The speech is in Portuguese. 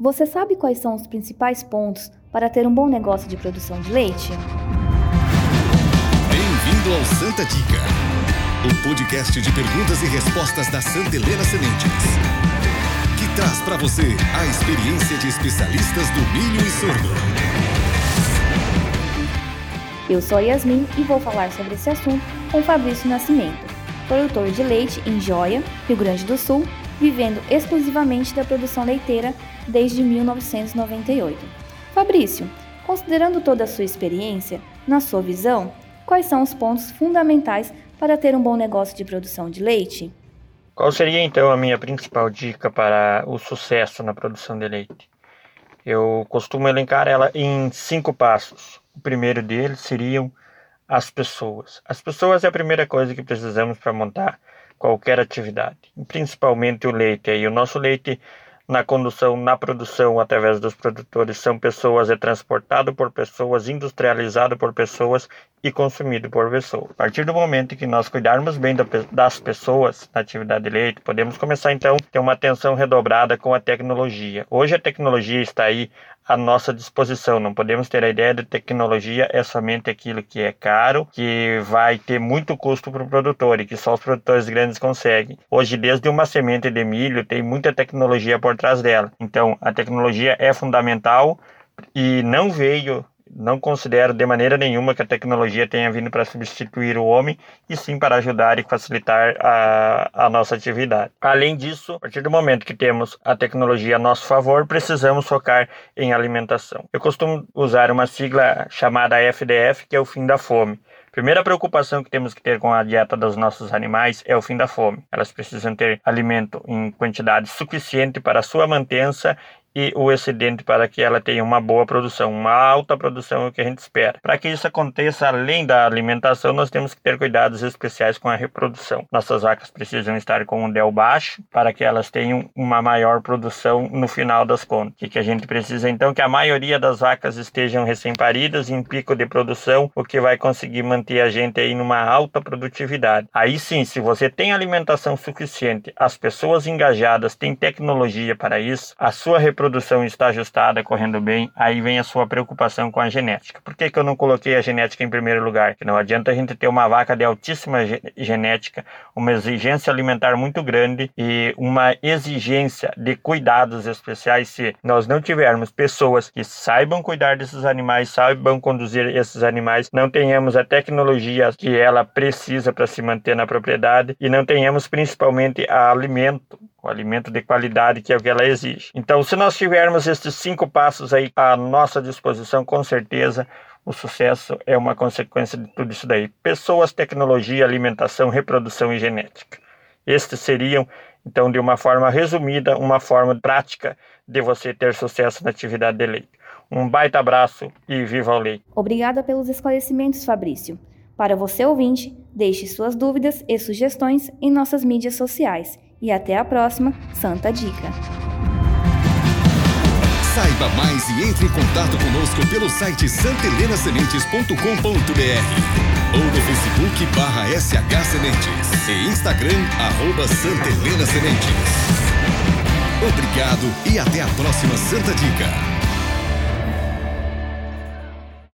Você sabe quais são os principais pontos para ter um bom negócio de produção de leite? Bem-vindo ao Santa Dica, o podcast de perguntas e respostas da Santa Helena Sementes, que traz para você a experiência de especialistas do milho e sorgo. Eu sou a Yasmin e vou falar sobre esse assunto com Fabrício Nascimento, produtor de leite em Joia, Rio Grande do Sul, vivendo exclusivamente da produção leiteira desde 1998. Fabrício, considerando toda a sua experiência, na sua visão, quais são os pontos fundamentais para ter um bom negócio de produção de leite? Qual seria então a minha principal dica para o sucesso na produção de leite? Eu costumo elencar ela em cinco passos. O primeiro deles seriam as pessoas. As pessoas é a primeira coisa que precisamos para montar qualquer atividade, principalmente o leite. E o nosso leite na condução, na produção através dos produtores são pessoas, é transportado por pessoas, industrializado por pessoas e consumido por pessoas. A partir do momento que nós cuidarmos bem das pessoas na atividade de leite, podemos começar então a ter uma atenção redobrada com a tecnologia. Hoje a tecnologia está aí à nossa disposição. Não podemos ter a ideia de tecnologia é somente aquilo que é caro, que vai ter muito custo para o produtor e que só os produtores grandes conseguem. Hoje, desde uma semente de milho, tem muita tecnologia por trás dela. Então, a tecnologia é fundamental e não veio não considero de maneira nenhuma que a tecnologia tenha vindo para substituir o homem, e sim para ajudar e facilitar a, a nossa atividade. Além disso, a partir do momento que temos a tecnologia a nosso favor, precisamos focar em alimentação. Eu costumo usar uma sigla chamada FDF, que é o fim da fome. Primeira preocupação que temos que ter com a dieta dos nossos animais é o fim da fome. Elas precisam ter alimento em quantidade suficiente para sua mantença e o excedente para que ela tenha uma boa produção, uma alta produção é o que a gente espera. Para que isso aconteça além da alimentação, nós temos que ter cuidados especiais com a reprodução. Nossas vacas precisam estar com um DEL baixo para que elas tenham uma maior produção no final das contas. O que a gente precisa então que a maioria das vacas estejam recém-paridas em pico de produção, o que vai conseguir manter a gente aí numa alta produtividade. Aí sim, se você tem alimentação suficiente, as pessoas engajadas têm tecnologia para isso, a sua reprodução reprodução está ajustada, correndo bem, aí vem a sua preocupação com a genética. Por que, que eu não coloquei a genética em primeiro lugar? Que não adianta a gente ter uma vaca de altíssima genética, uma exigência alimentar muito grande e uma exigência de cuidados especiais se nós não tivermos pessoas que saibam cuidar desses animais, saibam conduzir esses animais, não tenhamos a tecnologia que ela precisa para se manter na propriedade e não tenhamos principalmente alimento o alimento de qualidade que é o que ela exige. Então, se nós tivermos esses cinco passos aí à nossa disposição, com certeza o sucesso é uma consequência de tudo isso daí. Pessoas, tecnologia, alimentação, reprodução e genética. Estes seriam, então, de uma forma resumida, uma forma prática de você ter sucesso na atividade de leite. Um baita abraço e viva o leite. Obrigada pelos esclarecimentos, Fabrício. Para você ouvinte, deixe suas dúvidas e sugestões em nossas mídias sociais e até a próxima Santa Dica. Saiba mais e entre em contato conosco pelo site santelenasementes.com.br ou no Facebook barra SH Sementes e Instagram arroba Santa Helena Sementes. Obrigado e até a próxima Santa Dica.